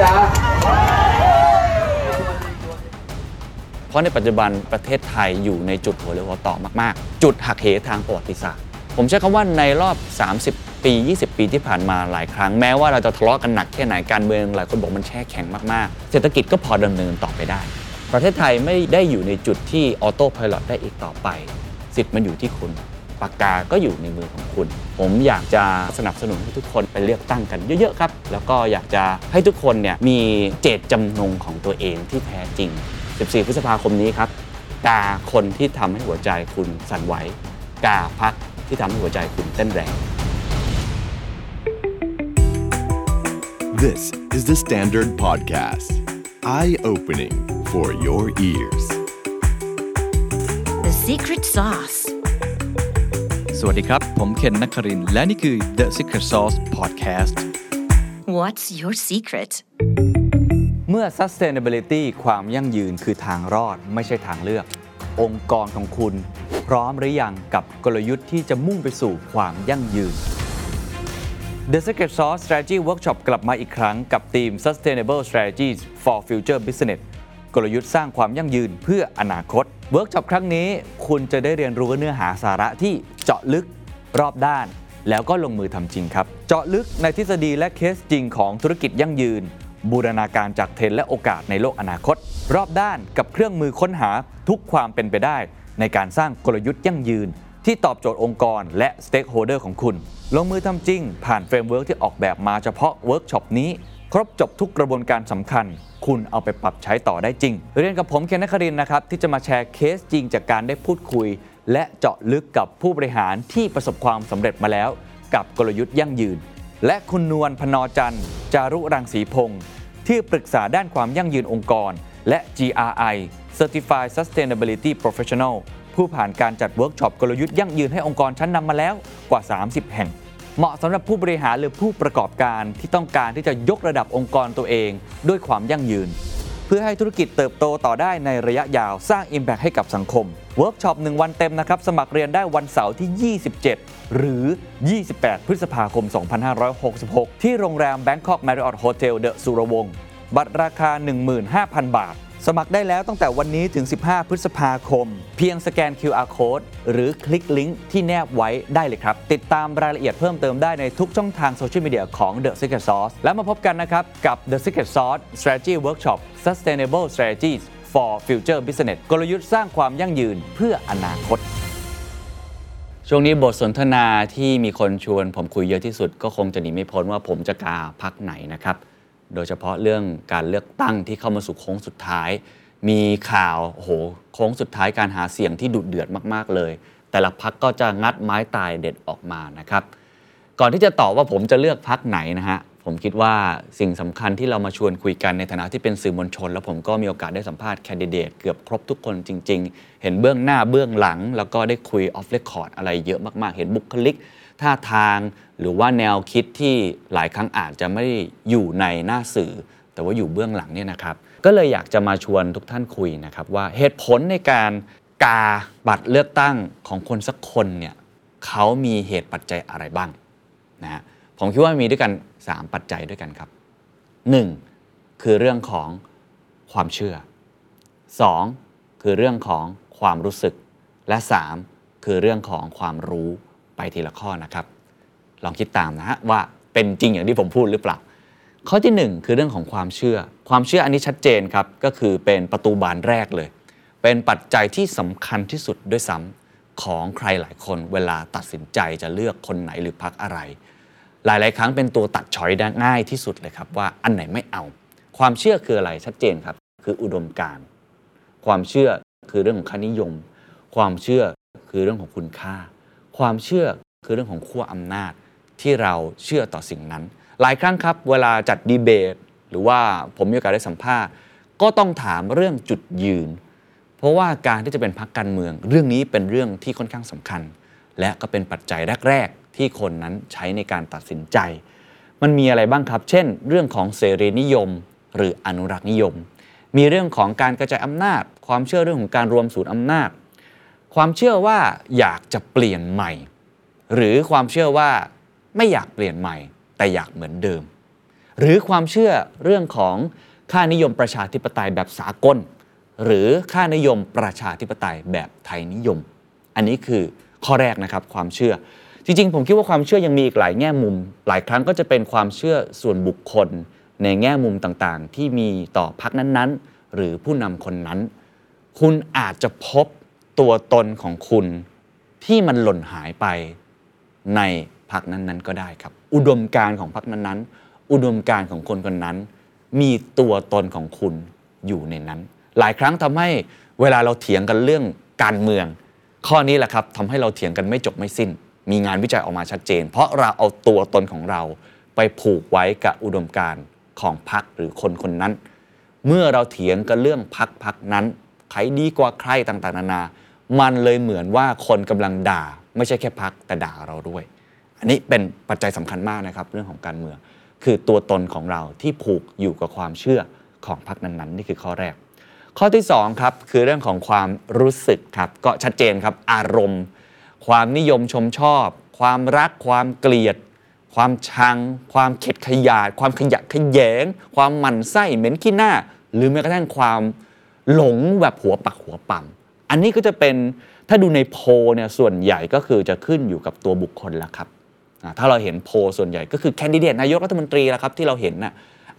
จ๊ะเพราะในปัจจุบันประเทศไทยอยู่ในจุดหัวเรือหัวต่อมาก ๆ จุดหักเหทางประวัติศาสตร์ ผมใช้คำว่าในรอบ 30 ปี 20 ปีที่ผ่านมาหลายครั้งแม้ว่าเราจะทะเลาะกันหนักแค่ไหนการเมืองหลายคนบอกมันแช่แข็งมาก ๆ เศรษฐกิจก็พอดำเนินต่อไปได้ ประเทศไทยไม่ได้อยู่ในจุดที่ออโต้พายロได้อีกต่อไป สิทธิ์มันอยู่ที่คุณ ปากกาก็อยู่ในมือของคุณ ผมอยากจะสนับสนุนให้ทุกคนไปเลือกตั้งกันเยอะๆครับ แล้วก็อยากจะให้ทุกคนเนี่ยมีเจตจำนงของตัวเองที่แท้จริง 14 พฤษภาคมนี้ครับกาคนที่ทำให้หัวใจคุณสั่นไหวกาพักที่ทำให้หัวใจคุณเต้นแรง This is the Standard Podcast. Eye opening for your ears. The secret sauce. สวัสดีครับ ผมเคนนักครินทร์และนี่คือ The Secret Sauce Podcast What's your secret? เมื่อ sustainability ความยั่งยืนคือทางรอดไม่ใช่ทางเลือก องค์กรของคุณ พร้อมหรือยังกับกลยุทธ์ที่จะมุ่งไปสู่ความยั่งยืน The Secret Sauce Strategy Workshop กลับมาอีกครั้งกับทีม Sustainable Strategies for Future Business กลยุทธ์สร้างความยั่งยืนเพื่ออนาคต เวิร์กช็อปครั้งนี้ คุณจะได้เรียนรู้เนื้อหาสาระที่เจาะลึกรอบด้าน แล้วก็ลงมือทำจริงครับ เจาะลึกในทฤษฎีและเคสจริงของธุรกิจยั่งยืน บูรณาการจากเทรนด์และโอกาสในโลกอนาคต รอบด้านกับเครื่องมือค้นหาทุกความเป็นไปได้ ในการสร้างกลยุทธ์ยั่งยืน ที่ตอบโจทย์องค์กร และ stakeholder ของคุณ ลงมือทำจริง ผ่าน framework ที่ออกแบบมาเฉพาะเวิร์กช็อปนี้ ครบจบทุกกระบวนการสำคัญ คุณเอาไปปรับใช้ต่อได้จริง เรียนกับผมเคน นครินทร์ นะครับ ที่จะมาแชร์เคสจริงจากการได้พูดคุย และเจาะลึกกับผู้บริหารที่ประสบความสำเร็จมาแล้ว กับกลยุทธ์ยั่งยืน และคุณนวลพนจันทร์ จารุรังสีพงศ์ที่ปรึกษาด้านความยั่งยืนองค์กร และ GRI Certified Sustainability Professional ผู้ผ่านการจัดเวิร์กช็อปกลยุทธ์ยั่งยืนให้องค์กรชั้นนำมาแล้วกว่า 30 แห่ง เหมาะสำหรับผู้บริหารหรือผู้ประกอบการที่ต้องการที่จะยกระดับองค์กรตัวเองด้วยความยั่งยืน เพื่อให้ธุรกิจเติบโตต่อได้ในระยะยาวสร้าง Impact ให้กับสังคมเวิร์กช็อป1วันเต็มนะครับ สมัครเรียนได้วันเสาร์ที่ 27 หรือ 28 พฤษภาคม 2566 ที่โรงแรม Bangkok Marriott Hotel The Surawongse บัตรราคา 15,000 บาท สมัครได้แล้วตั้งแต่วันนี้ถึง 15 พฤษภาคม เพียงสแกน QR Code หรือคลิกลิงก์ที่แนบไว้ได้เลยครับ ติดตามรายละเอียดเพิ่มเติมได้ในทุกช่องทางโซเชียลมีเดียของ The Secret Sauce แล้วมาพบกันนะครับ กับ The Secret Sauce Strategy Workshop Sustainable Strategies for Future Business กลยุทธ์สร้างความยั่งยืนเพื่ออนาคต ช่วงนี้บทสนทนาที่มีคนชวน ผมคุยเยอะที่สุดก็คงจะหนีไม่พ้นว่าผมจะกาพักไหนนะครับ โดยเฉพาะเรื่องการเลือกตั้งที่เข้ามาสู่โค้งสุดท้าย มีข่าวโอ้โหโค้งสุดท้ายการหาเสียงที่ดุเดือดมาก ๆ เลย แต่ละพักก็จะงัดไม้ตายเด็ดออกมานะครับ ก่อนที่จะตอบว่าผมจะเลือกพักไหนนะฮะผมคิดว่าสิ่งสำคัญที่เรามาชวนคุยกันในฐานะที่เป็นสื่อมวลชน แล้วผมก็มีโอกาสได้สัมภาษณ์แคนดิเดตเกือบครบทุกคนจริง ๆ เห็นเบื้องหน้าเบื้องหลัง แล้วก็ได้คุย off record อะไรเยอะมากๆ เห็นบุคลิก ท่าทาง หรือว่าแนวคิดที่หลายครั้งอาจจะไม่ได้อยู่ในหน้าสื่อ แต่ว่าอยู่เบื้องหลังเนี่ยนะครับ ก็เลยอยากจะมาชวนทุกท่านคุยนะครับ ว่าเหตุผลในการกาบัตรเลือกตั้งของคนสักคนเนี่ยเขามีเหตุปัจจัยอะไรบ้างนะฮะผมคิดว่ามีด้วยกัน 3 ปัจจัยด้วยกันครับ 1. คือเรื่องของความเชื่อ 2. คือเรื่องของความรู้สึก และ 3. คือเรื่องของความรู้ ไปทีละข้อนะครับ ลองคิดตามนะฮะว่าเป็นจริงอย่างที่ผมพูดหรือเปล่า ข้อที่ 1 คือเรื่องของความเชื่อ ความเชื่ออันนี้ชัดเจนครับ ก็คือเป็นประตูบานแรกเลย เป็นปัจจัยที่สำคัญที่สุดด้วยซ้ำของใครหลายคนเวลาตัดสินใจจะเลือกคนไหนหรือพักอะไร หลาย ๆ ครั้งเป็นตัวตัดช้อยได้ง่ายที่สุดเลยครับว่าอันไหนไม่เอา ความเชื่อคืออะไรชัดเจนครับ คืออุดมการณ์ความเชื่อคือเรื่องของค่านิยม ความเชื่อคือเรื่องของคุณค่า ความเชื่อคือเรื่องของขั้วอำนาจที่เราเชื่อต่อสิ่งนั้น หลายครั้งครับ เวลาจัดดีเบต หรือว่าผมมีโอกาสได้สัมภาษณ์ ก็ต้องถามเรื่องจุดยืน เพราะว่าการที่จะเป็นพรรคการเมือง เรื่องนี้เป็นเรื่องที่ค่อนข้างสำคัญ และก็เป็นปัจจัยแรก ๆ ที่คนนั้นใช้ในการตัดสินใจ มันมีอะไรบ้างครับ เช่น เรื่องของเสรีนิยม หรืออนุรักษ์นิยม มีเรื่องของการกระจายอำนาจ ความเชื่อเรื่องของการรวมศูนย์อำนาจ ความเชื่อว่าอยากจะเปลี่ยนใหม่ หรือความเชื่อว่าไม่อยากเปลี่ยนใหม่ แต่อยากเหมือนเดิม หรือความเชื่อเรื่องของค่านิยมประชาธิปไตยแบบสากล หรือค่านิยมประชาธิปไตยแบบไทยนิยม อันนี้คือข้อแรกนะครับความเชื่อ จริงๆ ผมคิดว่าความเชื่อยังมีอีกหลายแง่มุม หลายครั้งก็จะเป็นความเชื่อส่วนบุคคล ในแง่มุมต่างๆ ที่มีต่อพรรคนั้นๆ หรือผู้นำคนนั้น คุณอาจจะพบ ตัวตนของคุณที่มันหล่นหายไปในพรรคนั้นๆ ก็ได้ครับ อุดมการของพรรคนั้นๆ อุดมการของคนคนนั้น มีตัวตนของคุณอยู่ในนั้น หลายครั้งทำให้เวลาเราเถียงกันเรื่องการเมือง ข้อนี้แหละครับทำให้เราเถียงกันไม่จบไม่สิ้น มีงานวิจัยออกมาชัดเจน เพราะเราเอาตัวตนของเราไปผูกไว้กับอุดมการของพรรคหรือคนคนนั้น เมื่อเราเถียงกันเรื่องพักพักนั้น ใครดีกว่าใครต่างๆ นานา มันเลยเหมือนว่าคนกำลังด่า ไม่ใช่แค่พักแต่ด่าเราด้วย อันนี้เป็นปัจจัยสำคัญมากนะครับ เรื่องของการเมือง คือตัวตนของเราที่ผูกอยู่กับความเชื่อของพักนั้นๆ นี่คือข้อแรก ข้อที่สองครับคือเรื่องของความรู้สึกครับก็ชัดเจนครับอารมณ์ ความนิยมชมชอบ ความรักความเกลียดความชัง ความเข็ดขยาด ความขยะแขยง ความหมั่นไส้เหม็นขี้หน้า หรือแม้กระทั่งความ หลงแบบหัวปักหัวปั๊มอันนี้ก็จะเป็นถ้าดูในโพเนี่ยส่วนใหญ่ก็คือจะขึ้นอยู่กับตัวบุคคลละครับถ้าเราเห็นโพส่วนใหญ่ก็คือแคนดิเดตนายกรัฐมนตรีละครับที่เราเห็นน่ะ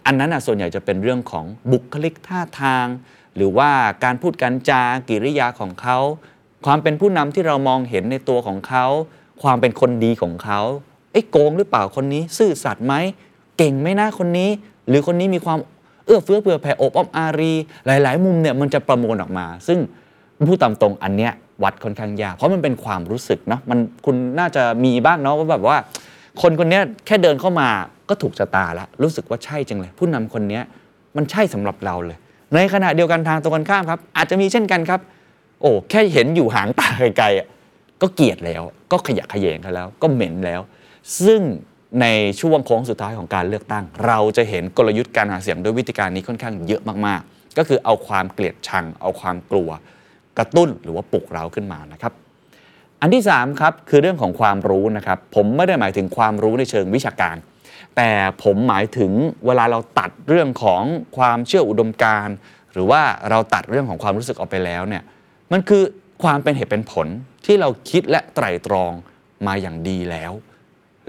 อันนั้นน่ะส่วนใหญ่จะเป็นเรื่องของบุคลิกท่าทาง หรือว่าการพูดการจากิริยาของเขาความเป็นผู้นำที่เรามองเห็นในตัวของเขาความเป็นคนดีของเขาเอ้โกงหรือเปล่าคนนี้ ซื่อสัตย์ไหมเก่งไหมนะคนนี้ หรือคนนี้มีความ อื้อเฟื้อเผื่อแผ่อบอ้อมอารี หลาย ๆ มุมเนี่ยมันจะประมวลออกมา ซึ่งพูดตามตรงอันเนี้ยวัดค่อนข้างยากเพราะมันเป็นความรู้สึกเนาะมันคุณน่าจะมีบ้างเนาะว่าแบบว่า คนคนนี้แค่เดินเข้ามาก็ถูกชะตาแล้วรู้สึกว่าใช่จังเลย ผู้นำคนเนี้ยมันใช่สำหรับเราเลย ในขณะเดียวกันทางตรงกันข้ามครับ อาจจะมีเช่นกันครับ โอ้แค่เห็นอยู่หางตาไกลๆอะก็เกลียดแล้ว ก็ขยะขยงกันแล้ว ก็เหม็นแล้ว ซึ่ง ในช่วงโค้งสุดท้ายของการเลือกตั้ง เราจะเห็นกลยุทธ์การหาเสียงด้วยวิธีการนี้ค่อนข้างเยอะมากๆ ก็คือเอาความเกลียดชัง เอาความกลัว กระตุ้นหรือว่าปลุกเราขึ้นมานะครับอันที่3ครับคือเรื่องของความรู้นะครับผมไม่ได้หมายถึงความรู้ในเชิงวิชาการ แต่ผมหมายถึงเวลาเราตัดเรื่องของความเชื่ออุดมการณ์หรือว่าเราตัดเรื่องของความรู้สึกออกไปแล้วเนี่ยมันคือความเป็นเหตุเป็นผลที่เราคิดและไตร่ตรองมาอย่างดีแล้ว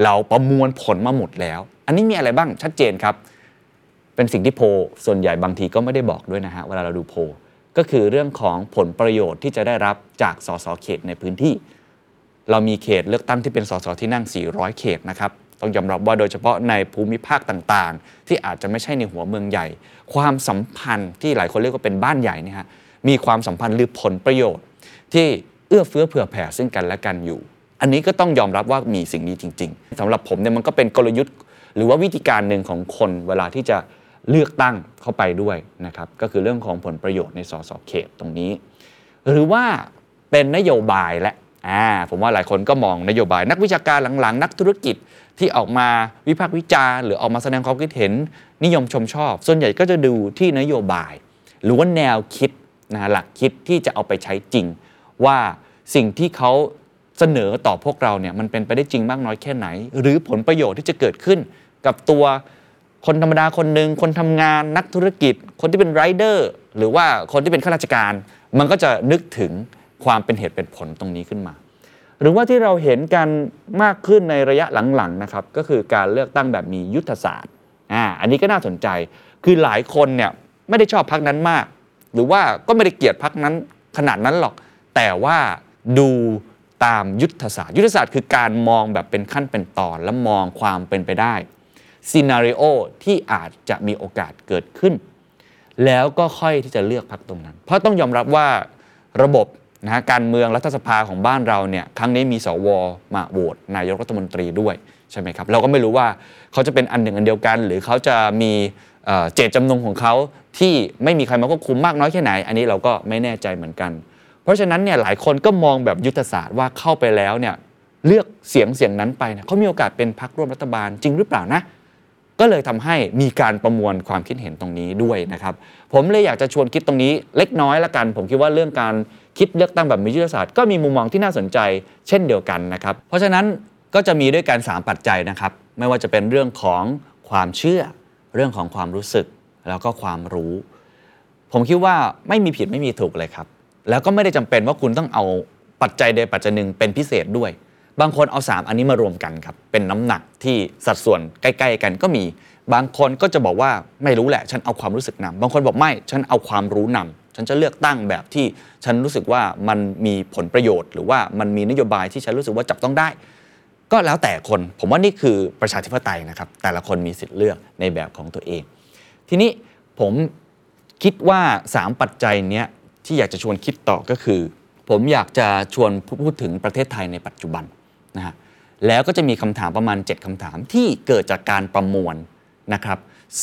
เราประมวลผลมาหมดแล้ว อันนี้มีอะไรบ้างชัดเจนครับ เป็นสิ่งที่โพส่วนใหญ่บางทีก็ไม่ได้บอกด้วยนะฮะเวลาเราดูโพก็คือเรื่องของผลประโยชน์ที่จะได้รับจากสสเขตในพื้นที่ เรามีเขตเลือกตั้งที่เป็นสสที่นั่ง 400 เขตนะครับต้องยอมรับว่าโดยเฉพาะในภูมิภาคต่างๆ ที่อาจจะไม่ใช่ในหัวเมืองใหญ่ ความสัมพันธ์ที่หลายคนเรียกว่าเป็นบ้านใหญ่เนี่ยฮะมีความสัมพันธ์หรือผลประโยชน์ ที่เอื้อเฟื้อเผื่อแผ่ซึ่งกันและกันอยู่ อันนี้ก็ต้องยอมรับว่ามีสิ่งนี้จริง ๆสำหรับผมเนี่ยมันก็เป็นกลยุทธ์ หรือว่าวิธีการหนึ่งของคนเวลาที่จะเลือกตั้งเข้าไปด้วยนะครับก็คือเรื่องของผลประโยชน์ในสสเขตตรงนี้ หรือว่าเป็นนโยบายและอ่าผมว่าหลายคนก็มองนโยบาย นักวิชาการหลังๆ นักธุรกิจที่ออกมาวิพากษ์วิจารณ์หรือออกมาแสดงความคิดเห็น นิยมชมชอบ ส่วนใหญ่ก็จะดูที่นโยบาย หรือว่าแนวคิดนะหลักคิดที่จะเอาไปใช้จริง ว่าสิ่งที่เขา เสนอต่อพวกเราเนี่ยมันเป็นไปได้จริงมากน้อยแค่ไหน หรือผลประโยชน์ที่จะเกิดขึ้น กับตัวคนธรรมดาคนหนึ่งคนทำงานนักธุรกิจ คนที่เป็นไรเดอร์หรือว่าคนที่เป็นข้าราชการ มันก็จะนึกถึงความเป็นเหตุเป็นผลตรงนี้ขึ้นมา หรือว่าที่เราเห็นกันมากขึ้นในระยะหลังๆนะครับก็คือการเลือกตั้งแบบมียุทธศาสตร์อ่าอันนี้ก็น่าสนใจคือหลายคนเนี่ยไม่ได้ชอบพักนั้นมาก หรือว่าก็ไม่ได้เกลียดพักนั้นขนาดนั้นหรอก แต่ว่าดู ตามยุทธศาสตร์ยุทธศาสตร์คือการมองแบบเป็นขั้นเป็นตอนและมองความเป็นไปได้ซีนารีโอที่อาจจะมีโอกาสเกิดขึ้น แล้วก็ค่อยที่จะเลือกพักตรงนั้น เพราะต้องยอมรับว่าระบบนะฮะการเมืองรัฐสภาของบ้านเราเนี่ยครั้งนี้มีสวมาโหวตนายกรัฐมนตรีด้วยใช่ไหมครับ เราก็ไม่รู้ว่าเขาจะเป็นอันหนึ่งอันเดียวกัน หรือเขาจะมีเอ่อเจตจำนงของเขาที่ไม่มีใครมาควบคุมมากน้อยแค่ไหน อันนี้เราก็ไม่แน่ใจเหมือนกัน เพราะฉะนั้นเนี่ยหลายคนก็มองแบบยุทธศาสตร์ว่าเข้าไปแล้วเนี่ยเลือกเสียงเสียงนั้นไปเนี่ยเขามีโอกาสเป็นพรรคร่วมรัฐบาลจริงหรือเปล่านะ ก็เลยทำให้มีการประมวลความคิดเห็นตรงนี้ด้วยนะครับ ผมเลยอยากจะชวนคิดตรงนี้เล็กน้อยละกัน ผมคิดว่าเรื่องการคิดเลือกตั้งแบบมียุทธศาสตร์ก็มีมุมมองที่น่าสนใจ เช่นเดียวกันนะครับ เพราะฉะนั้นก็จะมีด้วยกัน3ปัจจัยนะครับ ไม่ว่าจะเป็นเรื่องของความเชื่อ เรื่องของความรู้สึก แล้วก็ความรู้ ผมคิดว่าไม่มีผิดไม่มีถูกเลยครับ แล้วก็ไม่ได้จำเป็นว่าคุณต้องเอาปัจจัยใดปัจจัยหนึ่งเป็นพิเศษด้วย บางคนเอา 3 อันนี้มารวมกันครับ เป็นน้ำหนักที่สัดส่วนใกล้ ๆ กันก็มี บางคนก็จะบอกว่าไม่รู้แหละ ฉันเอาความรู้สึกนำบางคนบอกไม่ ฉันเอาความรู้นำฉันจะเลือกตั้งแบบที่ฉันรู้สึกว่ามันมีผลประโยชน์ หรือว่ามันมีนโยบายที่ฉันรู้สึกว่าจับต้องได้ ก็แล้วแต่คน ผมว่านี่คือประชาธิปไตยนะครับ แต่ละคนมีสิทธิ์เลือกในแบบของตัวเอง ทีนี้ผมคิดว่า 3 ปัจจัยเนี้ย ที่อยากจะชวนคิดต่อก็คือ ผมอยากจะชวนพูดถึงประเทศไทยในปัจจุบันนะฮะแล้วก็จะมีคำถามประมาณ 7คำถามที่เกิดจากการประมวลนะครับ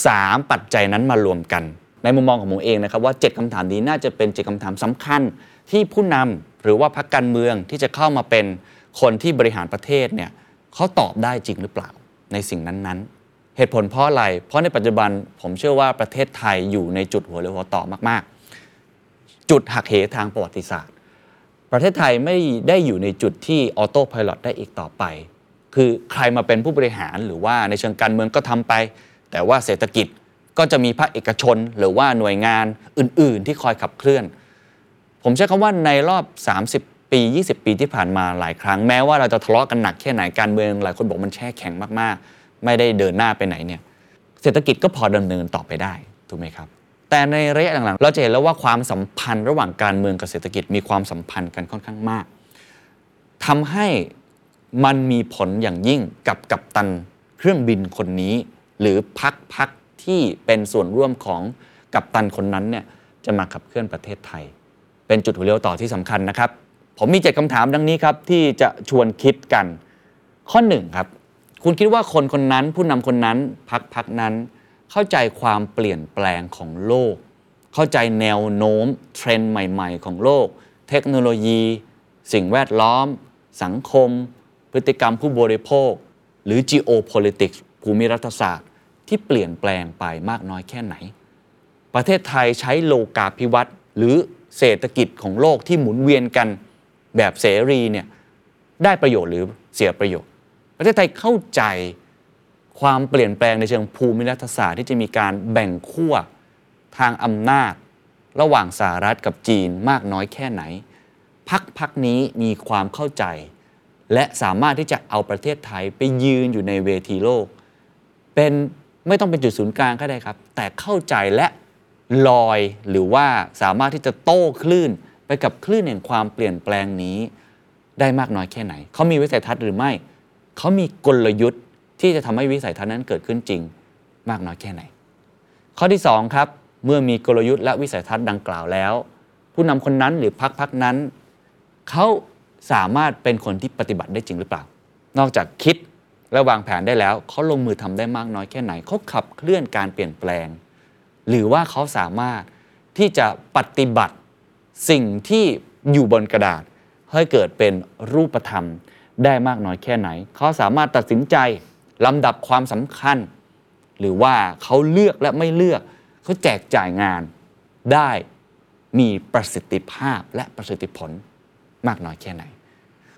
สามปัจจัยนั้นมารวมกัน ในมุมมองของผมเองนะครับว่า 7คำถามนี้น่าจะเป็น 7คำถามสำคัญที่ผู้นำหรือว่าพรรคการเมืองที่จะเข้ามาเป็นคนที่บริหารประเทศเนี่ยเขาตอบได้จริงหรือเปล่าในสิ่งนั้นๆ เหตุผลเพราะอะไร เพราะในปัจจุบันผมเชื่อว่าประเทศไทยอยู่ในจุดหัวเรือหัวต่อมาก จุดหักเหทางประวัติศาสตร์ ประเทศไทยไม่ได้อยู่ในจุดที่ออโต้พายロได้อีกต่อไป คือใครมาเป็นผู้บริหารหรือว่าในเชิงการเมืองก็ทำไป แต่ว่าเศรษฐกิจก็จะมีภาคเอกชน หรือว่าหน่วยงานอื่น ๆ ที่คอยขับเคลื่อน ผมใช้คำว่าในรอบ 30 ปี 20 ปีที่ผ่านมาหลายครั้งแม้ว่าเราจะทะเลาะกันหนักแค่ไหนการเมืองหลายคนบอกมันแช่แข็งมากๆ ไม่ได้เดินหน้าไปไหนเนี่ยเศรษฐกิจก็พอดำเนินต่อไปได้ถูกไหมครับ แต่ในระยะหลังๆ เราจะเห็นแล้วว่าความสัมพันธ์ระหว่างการเมืองกับเศรษฐกิจมีความสัมพันธ์กันค่อนข้างมากทำให้มันมีผลอย่างยิ่งกับกัปตันเครื่องบินคนนี้ หรือพักพักที่เป็นส่วนร่วมของกัปตันคนนั้นเนี่ยจะมาขับเคลื่อนประเทศไทย เป็นจุดหัวเลี้ยวต่อที่สำคัญนะครับ ผมมีเจ็ดคำถามดังนี้ครับ ที่จะชวนคิดกัน ข้อหนึ่งครับ คุณคิดว่าคนคนนั้นผู้นำคนนั้นพักพักนั้น เข้าใจความเปลี่ยนแปลงของโลก เข้าใจแนวโน้มเทรนด์ใหม่ ๆ ของโลก เทคโนโลยี สิ่งแวดล้อม สังคม พฤติกรรมผู้บริโภค หรือ geopolitics ภูมิรัฐศาสตร์ ที่เปลี่ยนแปลงไปมากน้อยแค่ไหน ประเทศไทยใช้โลกาภิวัตน์หรือเศรษฐกิจของโลกที่หมุนเวียนกันแบบเสรีเนี่ยได้ประโยชน์หรือเสียประโยชน์ ประเทศไทยเข้าใจ ความเปลี่ยนแปลงในเชิงภูมิรัฐศาสตร์ที่จะมีการแบ่งขั้วทางอำนาจ ระหว่างสหรัฐกับจีนมากน้อยแค่ไหน พักพักนี้มีความเข้าใจ และสามารถที่จะเอาประเทศไทยไปยืนอยู่ในเวทีโลก เป็นไม่ต้องเป็นจุดศูนย์กลางก็ได้ครับ แต่เข้าใจและลอยหรือว่าสามารถที่จะโต้คลื่นไปกับคลื่นแห่งความเปลี่ยนแปลงนี้ ได้มากน้อยแค่ไหน เขามีวิสัยทัศน์หรือไม่ เขามีกลยุทธ์ ที่จะทำให้วิสัยทัศน์นั้นเกิดขึ้นจริงมากน้อยแค่ไหน ข้อที่ 2 ครับ เมื่อมีกลยุทธ์และวิสัยทัศน์ดังกล่าวแล้ว ผู้นำคนนั้นหรือพรรคพรรคนั้น เขาสามารถเป็นคนที่ปฏิบัติได้จริงหรือเปล่า นอกจากคิดและวางแผนได้แล้วเขาลงมือทำได้มากน้อยแค่ไหนเขาขับเคลื่อนการเปลี่ยนแปลง หรือว่าเขาสามารถที่จะปฏิบัติสิ่งที่อยู่บนกระดาษ ให้เกิดเป็นรูปธรรมได้มากน้อยแค่ไหน เขาสามารถตัดสินใจ ลำดับความสำคัญ หรือว่าเขาเลือกและไม่เลือกเขาแจกจ่ายงานได้มีประสิทธิภาพและประสิทธิผลมากน้อยแค่ไหน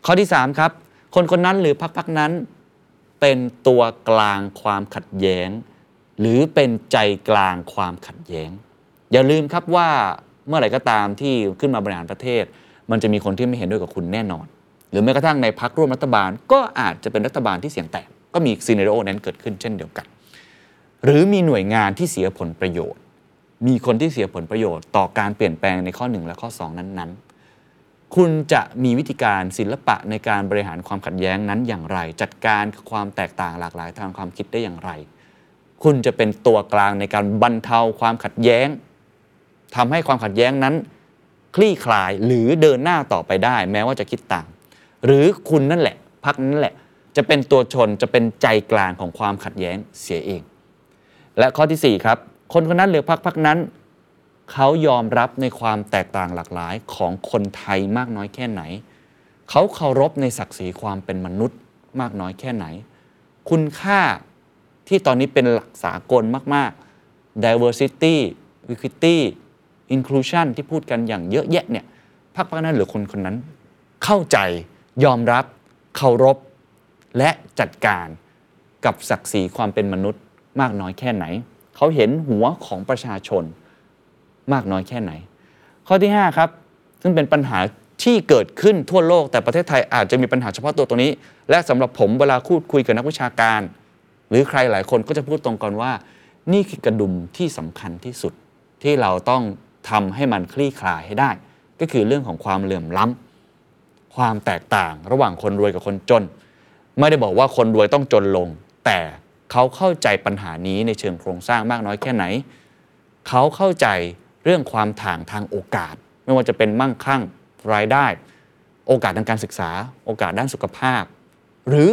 ข้อที่ 3 ครับ คนคนนั้นหรือพรรคพรรคนั้นเป็นตัวกลางความขัดแย้ง หรือเป็นใจกลางความขัดแย้ง อย่าลืมครับว่าเมื่อไหร่ก็ตามที่ขึ้นมาบริหารประเทศ มันจะมีคนที่ไม่เห็นด้วยกับคุณแน่นอน หรือแม้กระทั่งในพักร่วมรัฐบาล ก็อาจจะเป็นรัฐบาลที่เสียงแตก ก็มีซีเนโรนั้นเกิดขึ้นเช่นเดียวกัน หรือมีหน่วยงานที่เสียผลประโยชน์ มีคนที่เสียผลประโยชน์ต่อการเปลี่ยนแปลงในข้อ 1 และข้อ 2 นั้นๆ คุณจะมีวิธีการศิลปะในการบริหารความขัดแย้งนั้นอย่างไร จัดการความแตกต่างหลากหลายทางความคิดได้อย่างไร คุณจะเป็นตัวกลางในการบรรเทาความขัดแย้งทำให้ความขัดแย้งนั้น คลี่คลายหรือเดินหน้าต่อไปได้ แม้ว่าจะคิดต่าง หรือคุณนั่นแหละพักนั่นแหละ จะเป็นตัวชนจะเป็นใจกลางของความขัดแย้งเสียเอง และข้อที่ 4 ครับ คนคนนั้นหรือพักพักนั้น เขายอมรับในความแตกต่างหลากหลายของคนไทยมากน้อยแค่ไหน เขาเคารพในศักดิ์ศรีความเป็นมนุษย์มากน้อยแค่ไหน คุณค่าที่ตอนนี้เป็นหลักสากลมาก ๆ diversity equity inclusion ที่พูดกันอย่างเยอะแยะเนี่ยพรรคพรรคนั้นหรือคนคนนั้น เข้าใจยอมรับเคารพ และจัดการกับศักดิ์ศรีความเป็นมนุษย์มากน้อยแค่ไหน เขาเห็นหัวของประชาชนมากน้อยแค่ไหน ข้อที่ 5 ครับ ซึ่งเป็นปัญหาที่เกิดขึ้นทั่วโลกแต่ประเทศไทยอาจจะมีปัญหาเฉพาะตัวตรงนี้ และสำหรับผมเวลาพูดคุยกับนักวิชาการ หรือใครหลายคนก็จะพูดตรงกันว่า นี่คือกระดุมที่สำคัญที่สุดที่เราต้องทำให้มันคลี่คลายให้ได้ ก็คือเรื่องของความเหลื่อมล้ำความแตกต่างระหว่างคนรวยกับคนจน ไม่ได้บอกว่าคนรวยต้องจนลง แต่เขาเข้าใจปัญหานี้ในเชิงโครงสร้างมากน้อยแค่ไหน เขาเข้าใจเรื่องความถ่างทางโอกาส ไม่ว่าจะเป็นมั่งคั่งรายได้ โอกาสทางการศึกษา โอกาสด้านสุขภาพ หรือ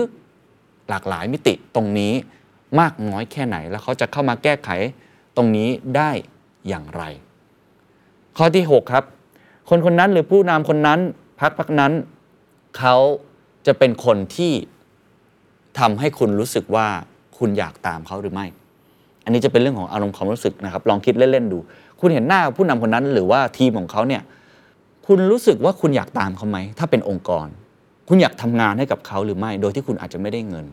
หลากหลายมิติตรงนี้มากน้อยแค่ไหน แล้วเขาจะเข้ามาแก้ไขตรงนี้ได้อย่างไร ข้อที่ 6 ครับ คนคนนั้นหรือผู้นำคนนั้นพักพักนั้น เขาจะเป็นคนที่ ทำให้คุณรู้สึกว่าคุณอยากตามเขาหรือไม่ อันนี้จะเป็นเรื่องของอารมณ์ความรู้สึกนะครับ ลองคิดเล่นๆดู คุณเห็นหน้าผู้นำคนนั้นหรือว่าทีมของเขาเนี่ย คุณรู้สึกว่าคุณอยากตามเขาไหม ถ้าเป็นองค์กร คุณอยากทำงานให้กับเขาหรือไม่ โดยที่คุณอาจจะไม่ได้เงิน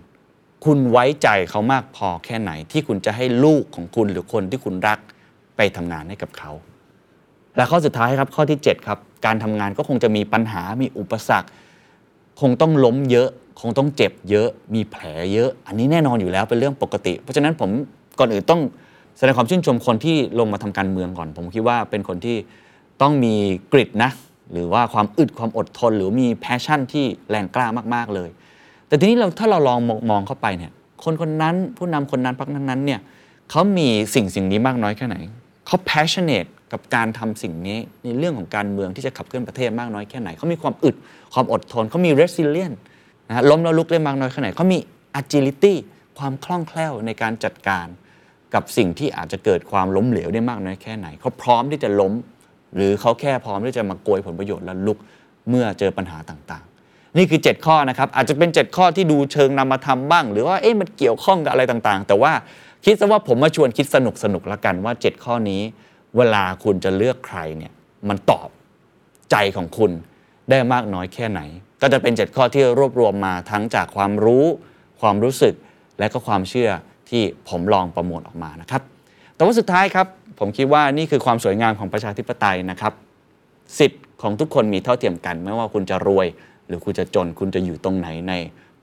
คุณไว้ใจเขามากพอแค่ไหน ที่คุณจะให้ลูกของคุณหรือคนที่คุณรักไปทำงานให้กับเขา และข้อสุดท้ายครับข้อที่ 7 ครับ การทำงานก็คงจะมีปัญหา มีอุปสรรค คงต้องล้มเยอะ คงต้องเจ็บเยอะมีแผลเยอะ อันนี้แน่นอนอยู่แล้วเป็นเรื่องปกติ เพราะฉะนั้นผมก่อนอื่นต้องแสดงความชื่นชมคนที่ลงมาทำการเมืองก่อน ผมคิดว่าเป็นคนที่ต้องมีกริดนะ หรือว่าความอึดความอดทน หรือมีแพชชั่นที่แรงกล้ามากๆเลย แต่ทีนี้เราถ้าเราลองมองมองเข้าไปเนี่ยคนคนนั้นผู้นำคนนั้นพรรคนั้นๆเนี่ยเขามีสิ่งสิ่งนี้มากน้อยแค่ไหนเขา passionate กับการทำสิ่งนี้ในเรื่องของการเมืองที่จะขับเคลื่อนประเทศมากน้อยแค่ไหนเขามีความอึดความอดทนเขามี resilient นะล้มแล้วลุกได้มากน้อยแค่ไหนเขามี agility ความคล่องแคล่วในการจัดการกับสิ่งที่อาจจะเกิดความล้มเหลวได้มากน้อยแค่ไหนเขาพร้อมที่จะล้ม หรือเขาแค่พร้อมที่จะมาโกยผลประโยชน์และลุกเมื่อเจอปัญหาต่างๆ นี่คือ 7 ข้อนะครับ อาจจะเป็น 7 ข้อที่ดูเชิงนำมาทำบ้าง หรือว่าเอ๊ะมันเกี่ยวข้องกับอะไรต่างๆ แต่ว่าคิดซะว่าผมมาชวนคิดสนุกสนุกๆละกันว่า 7 ข้อนี้ เวลาคุณจะเลือกใครเนี่ยมันตอบใจของคุณได้มากน้อยแค่ไหน ก็จะเป็น 7 ข้อที่รวบรวมมาทั้งจากความรู้ ความรู้สึก และก็ความเชื่อที่ผมลองประมวลออกมานะครับ แต่ว่าสุดท้ายครับผมคิดว่านี่คือความสวยงามของประชาธิปไตยนะครับ สิทธิ์ของทุกคนมีเท่าเทียมกัน ไม่ว่าคุณจะรวย หรือคุณจะจนคุณจะอยู่ตรงไหนใน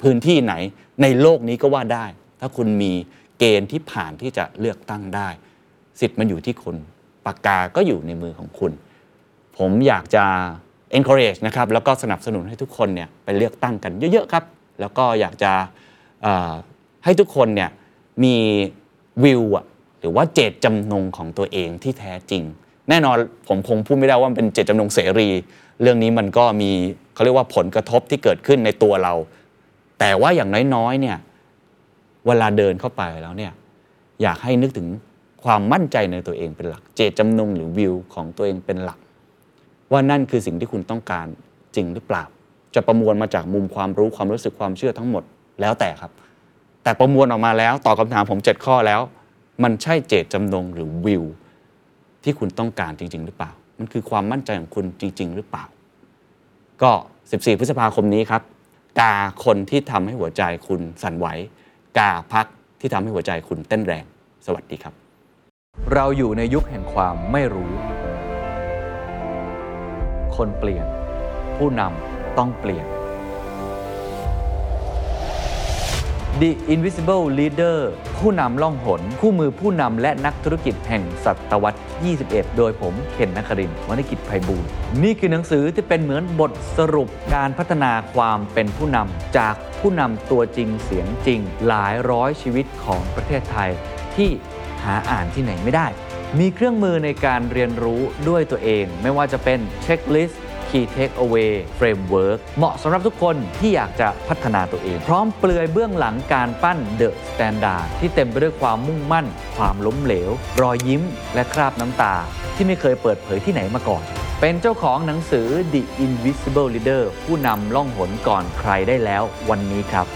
พื้นที่ไหน ในโลกนี้ก็ว่าได้ ถ้าคุณมีเกณฑ์ที่ผ่านที่จะเลือกตั้งได้ สิทธิ์มันอยู่ที่คุณปากกาก็อยู่ในมือของคุณ ผมอยากจะ encourage นะครับแล้วก็สนับสนุนให้ทุกคนเนี่ยไปเลือกตั้งกันเยอะๆครับแล้วก็อยากจะให้ทุกคนเนี่ยมีวิวอะหรือว่าเจตจำนงของตัวเองที่แท้จริง แน่นอนผมคงพูดไม่ได้ว่ามันเป็นเจตจำนงเสรี เรื่องนี้มันก็มีเขาเรียกว่าผลกระทบที่เกิดขึ้นในตัวเรา แต่ว่าอย่างน้อยๆเนี่ยเวลาเดินเข้าไปแล้วเนี่ยอยากให้นึกถึงความมั่นใจในตัวเองเป็นหลัก เจตจำนงหรือวิวของตัวเองเป็นหลัก ว่านั่นคือสิ่งที่คุณต้องการจริงหรือเปล่า จะประมวลมาจากมุมความรู้ความรู้สึกความเชื่อทั้งหมดแล้วแต่ครับ แต่ประมวลออกมาแล้วตอบคำถามผม 7 ข้อแล้ว มันใช่เจตจำนงหรือวิวที่คุณต้องการจริง ๆ หรือเปล่า มันคือความมั่นใจของคุณจริง ๆ หรือเปล่า ก็ 14 พฤษภาคมนี้ครับ กาคนที่ทำให้หัวใจคุณสั่นไหว กาพักที่ทำให้หัวใจคุณเต้นแรง สวัสดีครับ เราอยู่ในยุคแห่งความไม่รู้ คนเปลี่ยน ผู้นำต้องเปลี่ยน The Invisible Leader ผู้นำล่องหน คู่มือผู้นำและนักธุรกิจแห่งศตวรรษ 21 โดยผมเคนนักครินวรรณกิจไพบูลนี่คือหนังสือที่เป็นเหมือนบทสรุปการพัฒนาความเป็นผู้นำจากผู้นำตัวจริงเสียงจริง หลายร้อยชีวิตของประเทศไทยที่หาอ่านที่ไหนไม่ได้ มีเครื่องมือในการเรียนรู้ด้วยตัวเอง ไม่ว่าจะเป็นเช็คลิสต์ Key Takeaway Framework เหมาะสำหรับทุกคนที่อยากจะพัฒนาตัวเอง พร้อมเปลือยเบื้องหลังการปั้น The Standard ที่เต็มไปด้วยความมุ่งมั่น ความล้มเหลว รอยยิ้ม และคราบน้ำตา ที่ไม่เคยเปิดเผยที่ไหนมาก่อน เป็นเจ้าของหนังสือ The Invisible Leader ผู้นำล่องหนก่อนใครได้แล้ววันนี้ครับ